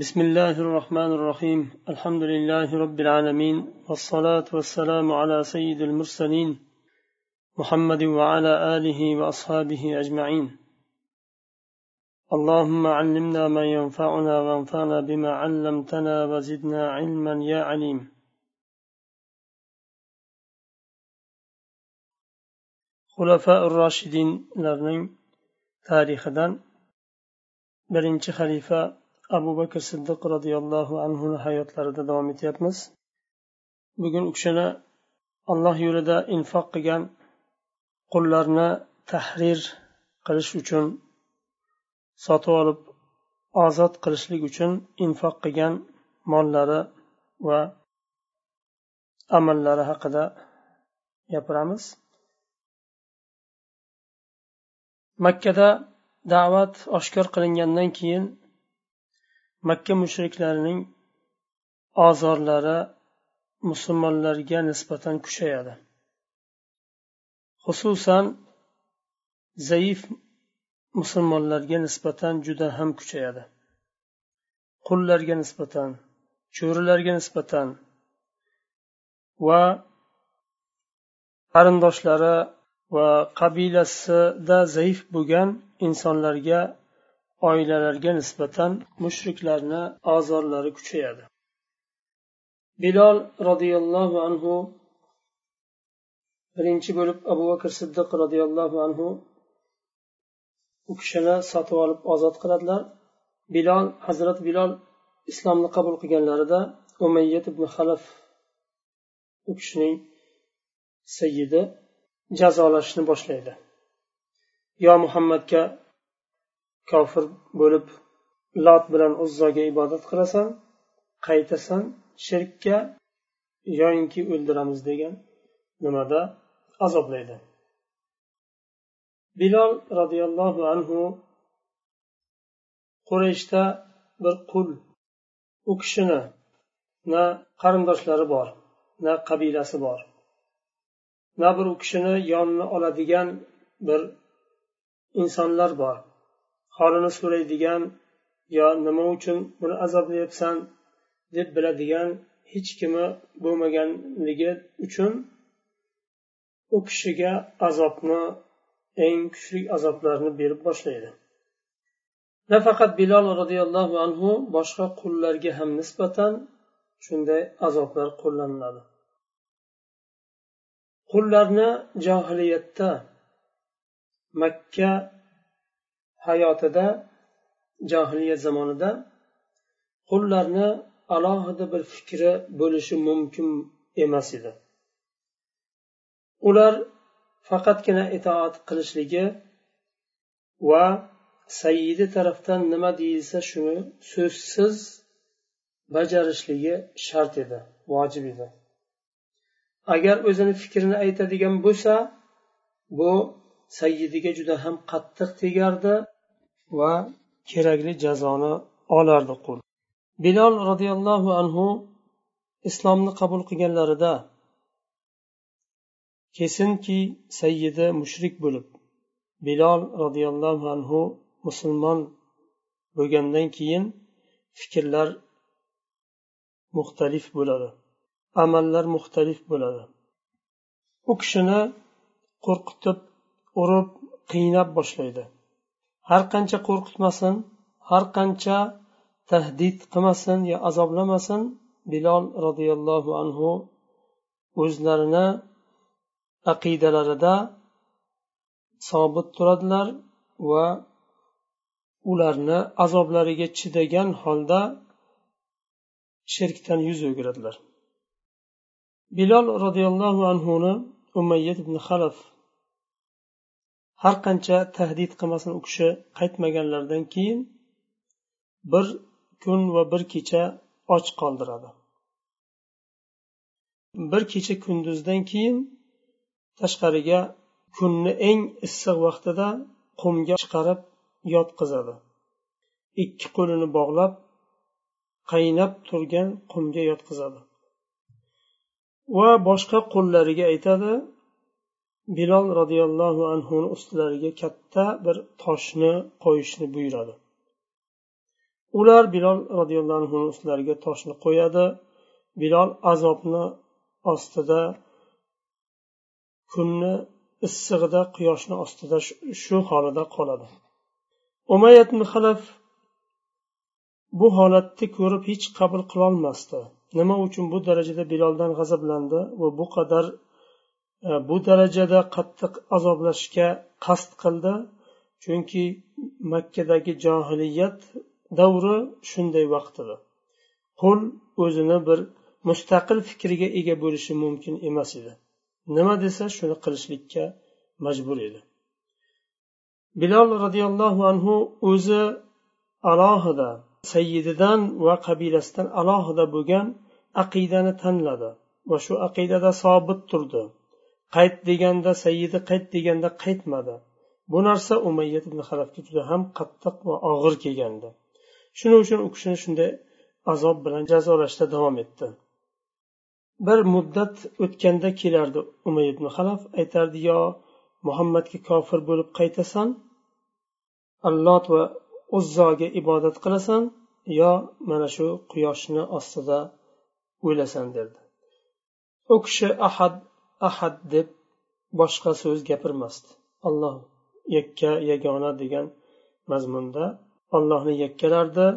بسم الله الرحمن الرحيم الحمد لله رب العالمين والصلاة والسلام على سيد المرسلين محمد وعلى آله وأصحابه أجمعين اللهم علمنا ما ينفعنا وانفعنا بما علمتنا وزدنا علما يا عليم خلفاء الراشدين لرنين tarixidan birinchi xalifa abu bakr siddiq roziyallohu anhuni hayotlarida davom etyapmiz. Bugun u kishini alloh yo'lida infoq qilgan qullarni tahrir qilish uchun sotib olib ozod qilishlik uchun infoq qilgan mollari va amallari haqida gapiramiz. Makkada da'vat oshkor qilingandan keyin makka mushriklarining ozorlari musulmonlarga nisbatan kuchayadi. Xususan zaif musulmonlarga nisbatan juda ham kuchayadi. Qullarga nisbatan cho'rilarga nisbatan va qarindoshlari va qabilasida zaif bo'lgan insonlarga oilalarga nisbatan mushriklarni ozorlari kuchayadi. Bilol roziyallohu anhu birinchi bo'lib abu bakr siddiq roziyallohu anhu u kishini sotib olib ozod qiladilar. Bilol hazrat bilol islomni qabul qilganlarida umayyat ibn halaf u kishining sayyidi jazolashni boshlaydi. Yo muhammadga kofir bo'lib lot bilan uzzoga ibodat qilasan qaytasan shirkka yoyinki o'ldiramiz degan nimada azoblaydi. Bilol roziyallohu anhu qurayshda bir qul u kishini na qarindoshlari bor na qabilasi bor na bir u kishini yonini oladigan bir insonlar bor. Holini so'raydigan yo nima uchun buni azoblayapsan? deb biladigan hech kimi bo'lmaganligi uchun u kishiga azobni eng kuchli azoblarni berib boshlaydi. Nafaqat bilol roziyallohu anhu boshqa qullarga ham nisbatan shunday azoblar qo'llaniladi. Qullarni johiliyatda makka hayotida johiliyat zamonida qullarni alohida bir fikri bo'lishi mumkin emas edi. Ular faqatgina itoat qilishligi va sayyidi tarafdan nima deyilsa shuni so'zsiz bajarishligi shart edi vojib edi. Agar o'zini fikrini aytadigan bo'lsa bu sayyidiga juda ham qattiq tegardi va kerakli jazoni olardi qul. Bilol roziyallohu anhu islomni qabul qilganlarida kesinki sayyidi mushrik bo'lib bilol roziyallohu anhu musulmon bo'lgandan keyin fikrlar muxtalif bo'ladi amallar muxtalif bo'ladi. U kishini qo'rqitib urib qiynab boshlaydi. Har qancha qo'rqitmasin har qancha tahdid qilmasin yo azoblamasin bilol roziyallohu anhu o'zlarini aqidalarida sobit turadilar va ularni azoblariga chidagan holda shirkdan yuz o'giradilar. Bilol roziyallohu anhuni umayyat ibn halaf har qancha tahdid qilmasin u kishi qaytmaganlaridan keyin bir kun va bir kecha och qoldiradi. Bir kecha kunduzdan keyin tashqariga kunni eng issiq vaqtida qumga chiqarib yotqizadi. Ikki qo'lini bog'lab qaynab turgan qumga yotqizadi. Va boshqa qo'llariga aytadi bilol roziyallohu anhuni ustilariga katta bir toshni qo'yishni buyuradi. Ular bilol roziyallohu anhu ustlariga toshni qo'yadi. Bilol azobni ostida kunni issig'ida quyoshni ostida shu holida qoladi. Umayat halaf bu holatni ko'rib hech qabul qilolmasdi. Nima uchun bu darajada biloldan g'azablandi va bu qadar Э, bu darajada qattiq azoblashga qasd qildi. Chunki makkadagi johiliyat davri shunday vaqt edi qul o'zini bir mustaqil fikriga ega bo'lishi mumkin emas edi. Nima desa shuni qilishlikka majbur edi. Bilol roziyallohu anhu o'zi alohida sayyididan va qabilasidan alohida bo'lgan aqidani tanladi va shu aqidada sobit turdi. Qayt deganda sayyidi qayt deganda qaytmadi. Bu narsa umayyat ibn halafga juda ham qattiq va og'ir kelgandi. Shuning uchun u kishini shunday azob bilan jazolashda davom etdi. Bir muddat o'tganda kelardi umay ibn halaf aytardi yo muhammadga kofir bo'lib qaytasan allot va uzzoga ibodat qilasan yo mana shu quyoshni ostida o'lasan derdi. U kishi ahad ahad deb boshqa so'z gapirmasdi. Alloh yakka yagona degan mazmunda ollohni yakkalardi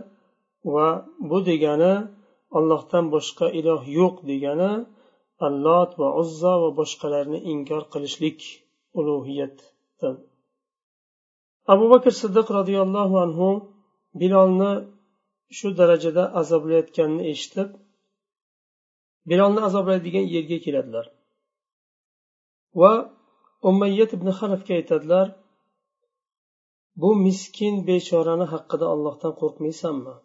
va bu degani ollohdan boshqa iloh yo'q degani allot va uzzo va boshqalarni inkor qilishlik ulug'iyatdan abu bakr siddiq roziyallohu anhu bilolni shu darajada azoblayotganini eshitib bilolni azoblaydigan yerga keladilar. Va umayyat ibn halafga aytadilar bu miskin bechorani haqqida ollohdan qo'rqmaysanmi?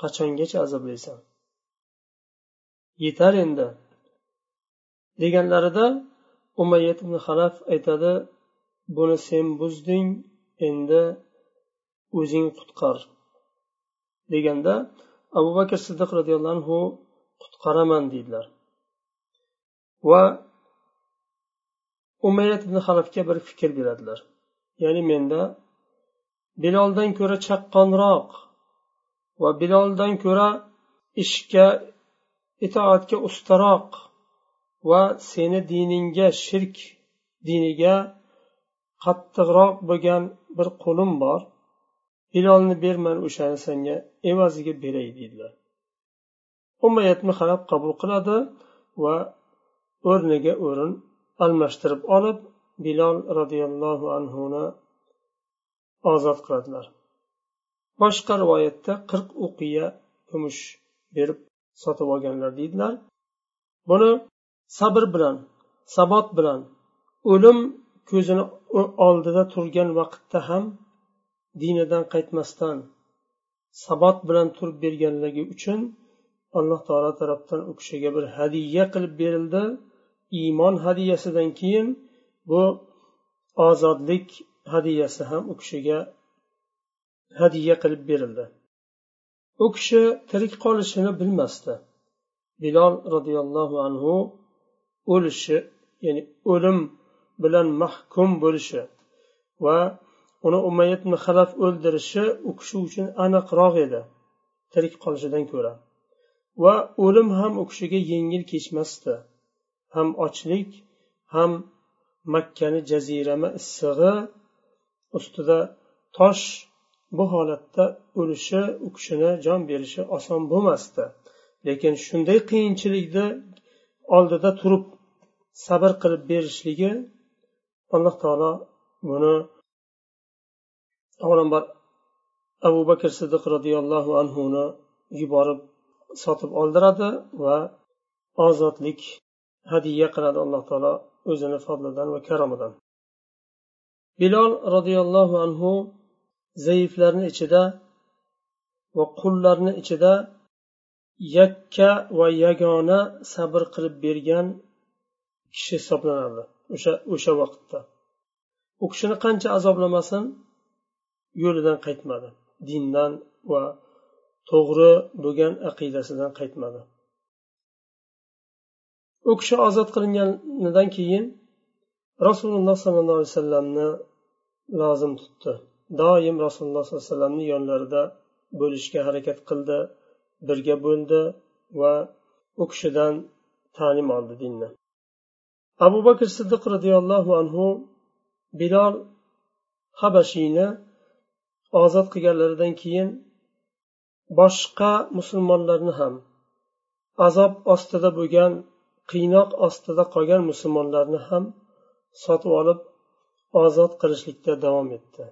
Qachongacha azoblaysan? Yetar endi deganlarida umayyat ibn halaf aytadi buni sen buzding endi o'zing qutqar deganda abu bakr siddiq roziyallohu anhu qutqaraman deydilar. Va umayyat ibn halafga bir fikr beradilar. Ya'ni menda biloldan ko'ra chaqqonroq va biloldan ko'ra ishga itoatga ustaroq va seni diningga shirk diniga qattiqroq bo'lgan bir qo'lim bor. Bilolni berman o'shani senga evaziga beray deydilar umayatni qarab qabul qiladi va o'rniga o'rin almashtirib olib bilol roziyallohu anhuni ozod qiladilar. Boshqa rivoyatda qirq uqiya kumush berib sotib olganlar deydilar. Buni sabr bilan sabot bilan o'lim ko'zini oldida turgan vaqtda ham dinidan qaytmasdan sabot bilan turib berganligi uchun alloh taolo tarafdan u kishiga bir hadya qilib berildi. Iymon hadyasidan keyin bu ozodlik hadyasi ham u kishiga hadya qilib berildi. U kishi tirik qolishini bilmasdi. Bilol roziyallohu anhu o'lishi ya'ni o'lim bilan mahkum bo'lishi va uni umayyat halaf o'ldirishi u kishi uchun aniqroq edi tirik qolishidan ko'ra. Va o'lim ham u kishiga yengil kechmasdi. Ham ochlik ham makkani jazirama issig'i ustida tosh bu holatda o'lishi u kishini jon berishi oson bo'lmasdi. Lekin shunday qiyinchilikni oldida turib sabr qilib berishligi alloh taolo buni avvalambor abu bakr siddiq roziyallohu anhuni yuborib sotib oldiradi va ozodlik hadya qiladi alloh taolo o'zini fadlidan va karomidan. Bilol roziyallohu anhu zaiflarni ichida va qullarni ichida yakka va yagona sabr qilib bergan kishi hisoblanardi o'sha o'sha vaqtda. U kishini qancha azoblamasin yo'lidan qaytmadi. Dindan va to'g'ri bo'lgan aqidasidan qaytmadi. U kishi ozod qilinganidan keyin rasululloh sollallohu alayhi vasallamni lozim tutdi. Doim rasululloh sollallohu alayhi vasallamni yonlarida bo'lishga harakat qildi birga bo'ldi va u kishidan ta'lim oldi dinni. Abu bakr siddiq roziyallohu anhu bilol habashiyni ozod qilganlaridan keyin boshqa musulmonlarni ham azob ostida bo'lgan qiynoq ostida qolgan musulmonlarni ham sotib olib ozod qilishlikda davom etdi.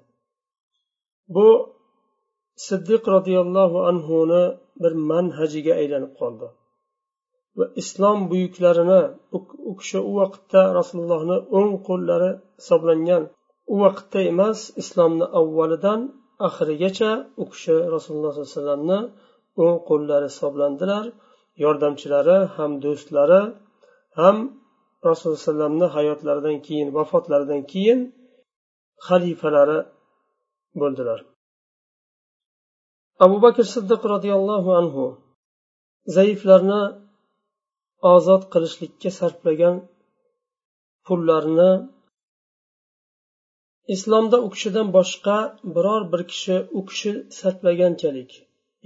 Bu siddiq roziyallohu anhuni bir manhajiga aylanib qoldi va islom buyuklarini u kishi u vaqtda rasulullohni o'ng qo'llari hisoblangan u vaqtda emas islomni avvalidan oxirigacha u kishi rasululloh sollallohu alayhi vasallamni o'ng qo'llari hisoblandilar yordamchilari ham do'stlari ham rasululloh alayhi vasallamni hayotlaridan keyin vafotlaridan keyin xalifalari bo'ldilar. Abu bakr siddiq roziyallohu anhu zaiflarni ozod qilishlikka sarflagan pullarni islomda u kishidan boshqa biror bir kishi u kishi sarflaganchalik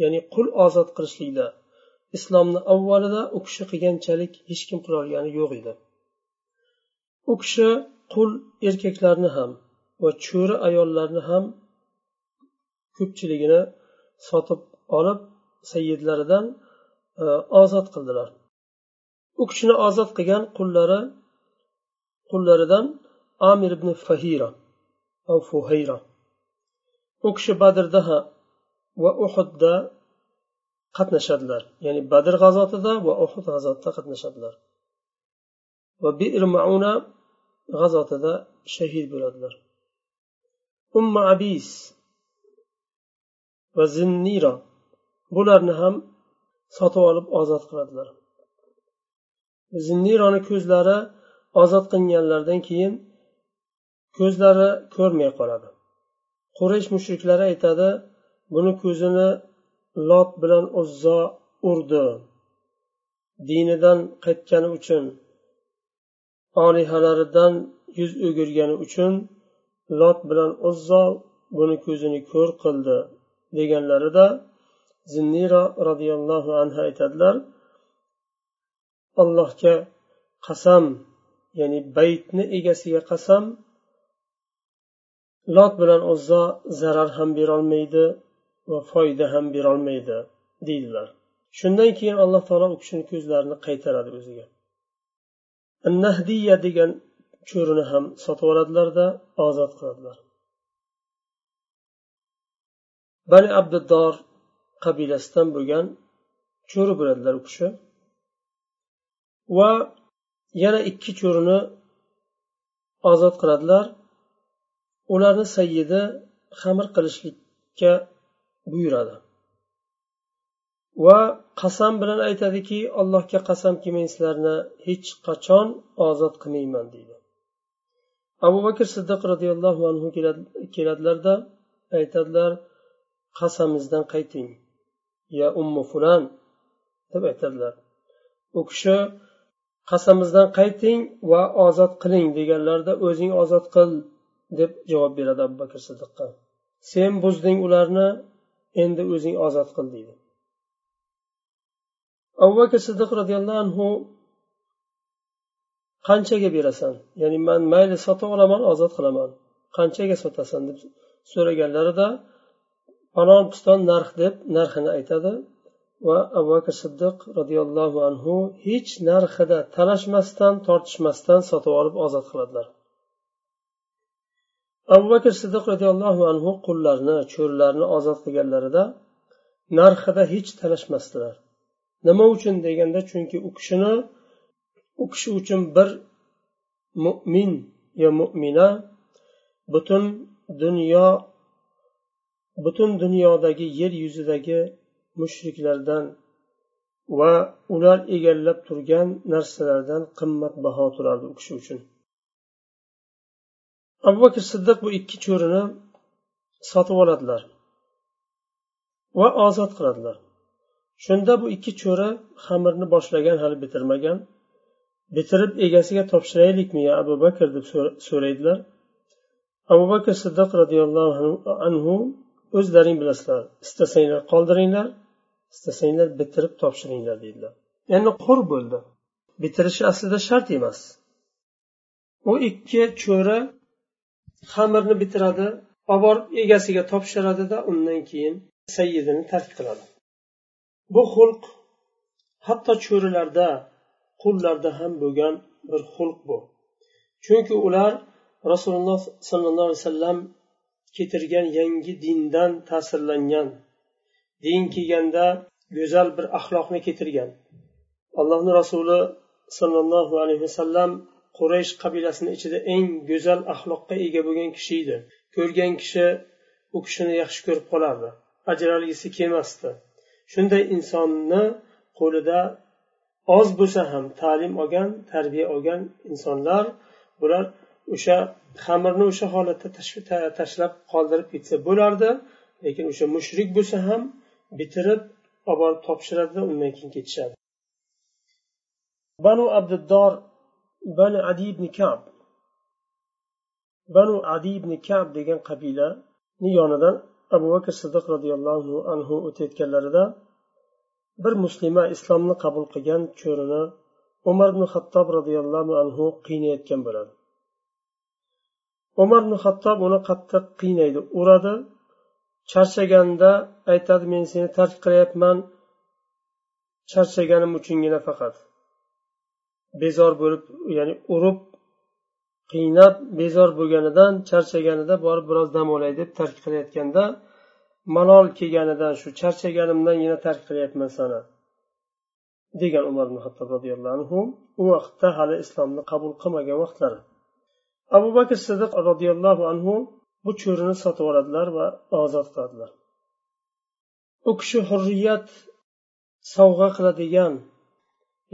ya'ni qul ozod qilishlikda islomni avvalida u kishi qilganchalik hech kim qilolgani yo'q edi. U kishi qul erkaklarni ham va cho'ri ayollarni ham ko'pchiligini sotib olib sayyidlaridan e, ozod qildilar. U kishini ozod qilgan qullari qullaridan amir ibn fahira fuhayra. U kishi badrda va uhudda qatnashadilar. Ya'ni badr g'azotida va uhud g'azotida qatnashadilar. Va bir mauna g'azotida shahid bo'ladilar. Umma abis va zinnira bularni ham sotib olib ozod qiladilar. Zinnironi ko'zlari ozod qilinganlaridan keyin ko'zlari ko'rmay qoladi. Quraysh mushriklari aytadi buni ko'zini lot bilan uzzo urdi. Dinidan qaytgani uchun olihalaridan yuz o'girgani uchun lot bilan uzzo buni ko'zini ko'r qildi deganlarida zinniro roziyallohu anhu aytadilar allohga qasam ya'ni baytni egasiga qasam lot bilan uzzo zarar ham berolmaydi. Va foyda ham berolmaydi deydilar. Shundan keyin alloh taolo u kishini ko'zlarini qaytaradi o'ziga. Nahdiya degan cho'rini ham sotib oladilarda ozod qiladilar. Bani abduddor qabilasidan bo'lgan cho'ri bo'ladilar u kishi. Va yana ikki cho'rini ozod qiladilar. Ularni sayyidi xamir qilishlikka buyuradi. Va qasam bilan aytadiki allohga qasamki men sizlarni hech qachon ozod qilmayman deydi. Abu bakr siddiq roziyallohu anhu keladilarda aytadilar qasamizdan qayting ya ummu fulan deb aytadilar. U kishi qasamizdan qayting va ozod qiling deganlarida o'zing ozod qil deb javob beradi abu bakr siddiqqa. Sen buzding ularni endi o'zing ozod qil deydi. Abu bakr siddiq roziyallohu anhu qanchaga berasan? Ya'ni man mayli sotib olaman ozod qilaman. Qanchaga sotasan? deb so'raganlarida falon piston narx deb narxini aytadi va abu bakr siddiq roziyallohu anhu hech narxida talashmasdan tortishmasdan sotib olib ozod qiladilar. Abu bakr siddiq roziyallohu anhu qullarni cho'rlarni ozod qilganlarida narxida hech talashmasdilar. Nima uchun deganda chunki u kishini u kishi uchun bir mo'min yo mo'mina butun dunyo butun dunyodagi yer yuzidagi mushriklardan va ular egallab turgan narsalardan qimmatbaho turardi u kishi uchun. Abu bakr siddiq bu ikki cho'rini sotib oladilar va ozod qiladilar. Shunda bu ikki cho'ri xamirni boshlagan hali bitirmagan. Bitirib egasiga topshiraylikmi ya abu bakr deb so'raydilar. Abu bakr siddiq roziyallohu anhu o'zlaring bilasizlar istasanglar qoldiringlar istasanglar bitirib topshiringlar deydilar. Endi qur bo'ldi. Bitirishi aslida shart emas. U ikki cho'ri xamirni bitiradi olib borib egasiga topshiradida undan keyin sayyidini tark qiladi. Bu xulq hatto cho'rilarda qullarda ham bo'lgan bir xulq bu. Chunki ular rasululloh sollallohu alayhi vasallam keltirgan yangi dindan ta'sirlangan din kelganda go'zal bir axloqni keltirgan allohni rasuli sollallohu alayhi vasallam quraysh qabilasini ichida eng go'zal axloqqa ega bo'lgan kishi edi. Ko'rgan kishi u kishini yaxshi ko'rib qolardi. Ajralgisi kelmasdi. Shunday insonni qo'lida oz bo'lsa ham ta'lim olgan tarbiya olgan insonlar bular o'sha xamirni o'sha holatda tashlab qoldirib ketsa bo'lardi lekin o'sha mushrik bo'lsa ham bitirib olib borib topshiradida undan keyin ketishadi. Banu abduddor banu adi ibn kab. Banu adi ibn kab degan qabilani yonidan abu bakr siddiq roziyallohu anhu o'tayotganlarida bir muslima islomni qabul qilgan cho'rini umar ibn xattob roziyallohu anhu qiynayotgan bo'ladi. Umar ibn xattob uni qattiq qiynaydi. Uradi charchaganda aytadi men seni tark qilyapman charchaganim uchungina faqat. Bezor bo'lib ya'ni urib qiynab bezor bo'lganidan charchaganida borib biroz dam olay deb tark qilayotganda malol kelganidan shu charchaganimdan yana tark qilyapman sani degan umar ibn hattob roziyallohu anhu u vaqtda hali islomni qabul qilmagan vaqtlari. Abu bakr siddiq roziyallohu anhu bu cho'rini sotib oladilar va ozod qiladilar. U kishi hurriyat sovg'a qiladigan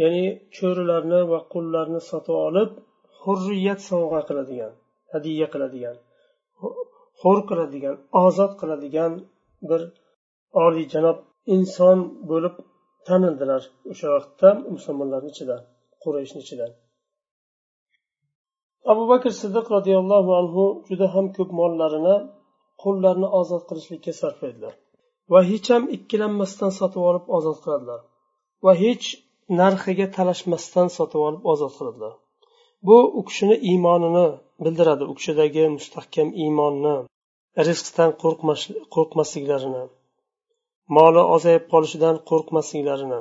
ya'ni cho'rilarni va qullarni sotib olib hurriyat sovg'a qiladigan hadya qiladigan hur qiladigan ozod qiladigan bir oliyjanob inson bo'lib tanildilar o'sha vaqtda musulmonlarni ichida qurayshni ichida. Abu bakr siddiq roziyallohu anhu juda ham ko'p mollarini qullarni ozod qilishlikka sarflaydilar va hech ham ikkilanmasdan sotib olib ozod qiladilar va hech narxiga talashmasdan sotib olib ozod qiladilar bu u kishini iymonini bildiradi u kishidagi mustahkam iymonni rizqdan qo'rqmasliklarini moli ozayib qolishidan qo'rqmasliklarini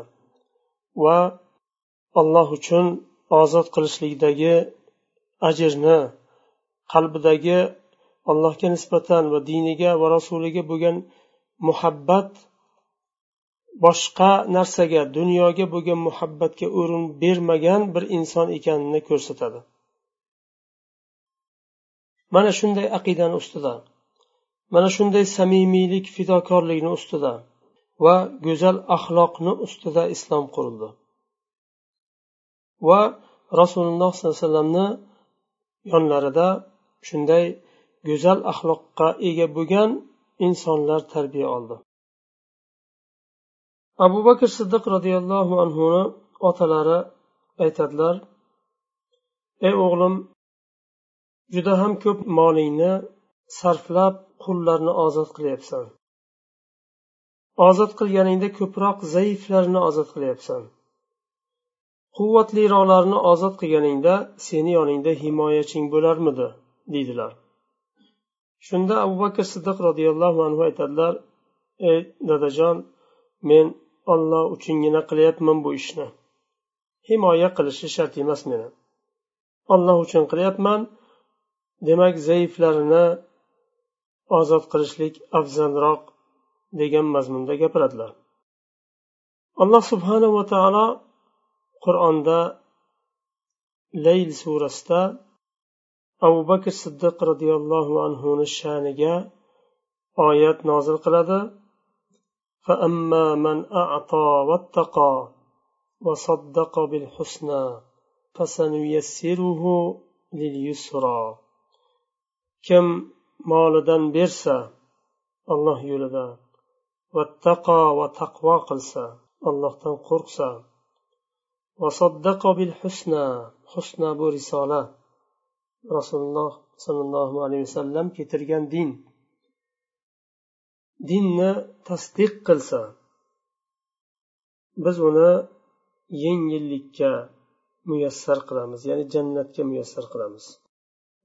va alloh uchun ozod qilishlikdagi ajrni qalbidagi allohga nisbatan va diniga va rasuliga bo'lgan muhabbat boshqa narsaga dunyoga bo'lgan muhabbatga o'rin bermagan bir inson ekanini ko'rsatadi. Mana shunday aqidani ustida mana shunday samimiylik fidokorlikni ustida va go'zal axloqni ustida islom qurildi. Va rasululloh sollallohu alayhi vasallamni yonlarida shunday go'zal axloqqa ega bo'lgan insonlar tarbiya oldi. Abu bakr siddiq roziyallohu anhuni otalari aytadilar ey o'g'lim juda ham ko'p molingni sarflab qullarni ozod qilyapsan. Ozod qilganingda ko'proq zaiflarni ozod qilyapsan. Quvvatliroqlarni ozod qilganingda seni yoningda himoyaching bo'larmidi? deydilar. Shunda abu bakr siddiq roziyallohu anhu aytadilar ey dadajon men olloh uchungina qilyapman bu ishni. Himoya qilishi shart emas meni. Olloh uchun qilyapman demak zaiflarini ozod qilishlik afzalroq degan mazmunda gapiradilar. Alloh subhanava taolo qur'onda layl surasida abu bakr siddiq roziyallohu anhuni sha'niga oyat nozil qiladi. فأما من أعطى واتقى وصدق بالحسنى فسنيسره لليسرى kim molidan bersa alloh yo'lida vattaqo va taqvo qilsa allohdan qo'rqsa husna husna bu risola rasululloh sollallohu alayhi vasallam keltirgan din Dinni tasdiq qilsa biz uni yengillikka muyassar qilamiz ya'ni jannatga muyassar qilamiz.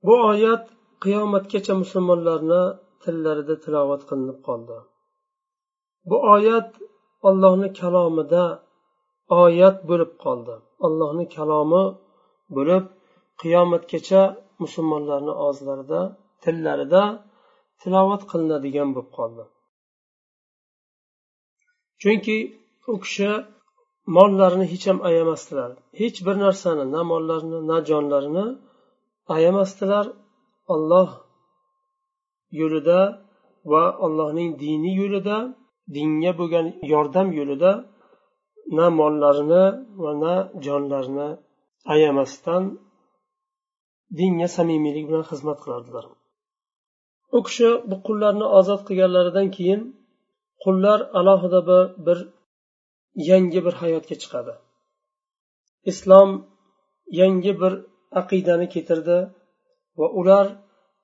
Bu oyat qiyomatgacha musulmonlarni tillarida tilovat qilinib qoldi. Bu oyat ollohni kalomida oyat bo'lib qoldi. Allohni kalomi bo'lib qiyomatgacha musulmonlarni og'izlarida tillarida tilovat qilinadigan bo'lib qoldi. Chunki u kishi mollarini hech ham ayamasdilar. Hech bir narsani na mollarini na jonlarini ayamasdilar. Olloh yo'lida va allohning dini yo'lida dinga bo'lgan yordam yo'lida na mollarini va na jonlarini ayamasdan dinga samimiylik bilan xizmat qilardilar. U kishi bu qullarni ozod qilganlaridan keyin qullar alohida bir yangi bir hayotga chiqadi. Islom yangi bir aqidani keltirdi va ular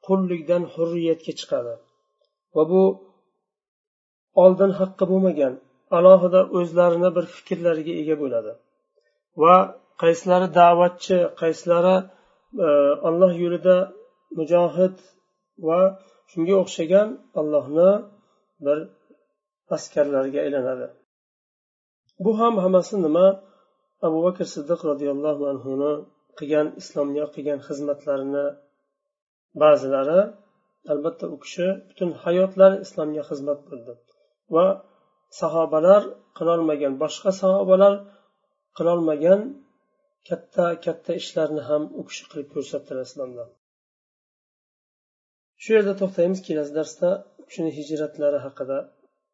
qullikdan hurriyatga chiqadi. Va bu oldin haqqi bo'lmagan alohida o'zlarini bir fikrlariga ega bo'ladi. Va qaysilari da'vatchi qaysilari e, alloh yo'lida mujohid va shunga o'xshagan allohni bir askarlariga aylanadi. Bu ham hammasi nima? Abu bakr siddiq roziyallohu anhuni qilgan islomga qilgan xizmatlarini ba'zilari albatta u kishi butun hayotlari islomga xizmat bo'ldi va sahobalar qilolmagan boshqa sahobalar qilolmagan katta katta ishlarni ham u kishi qilib ko'rsatdilar islomda shu yerda to'xtaymiz kelasi darsda u kishini hijratlari haqida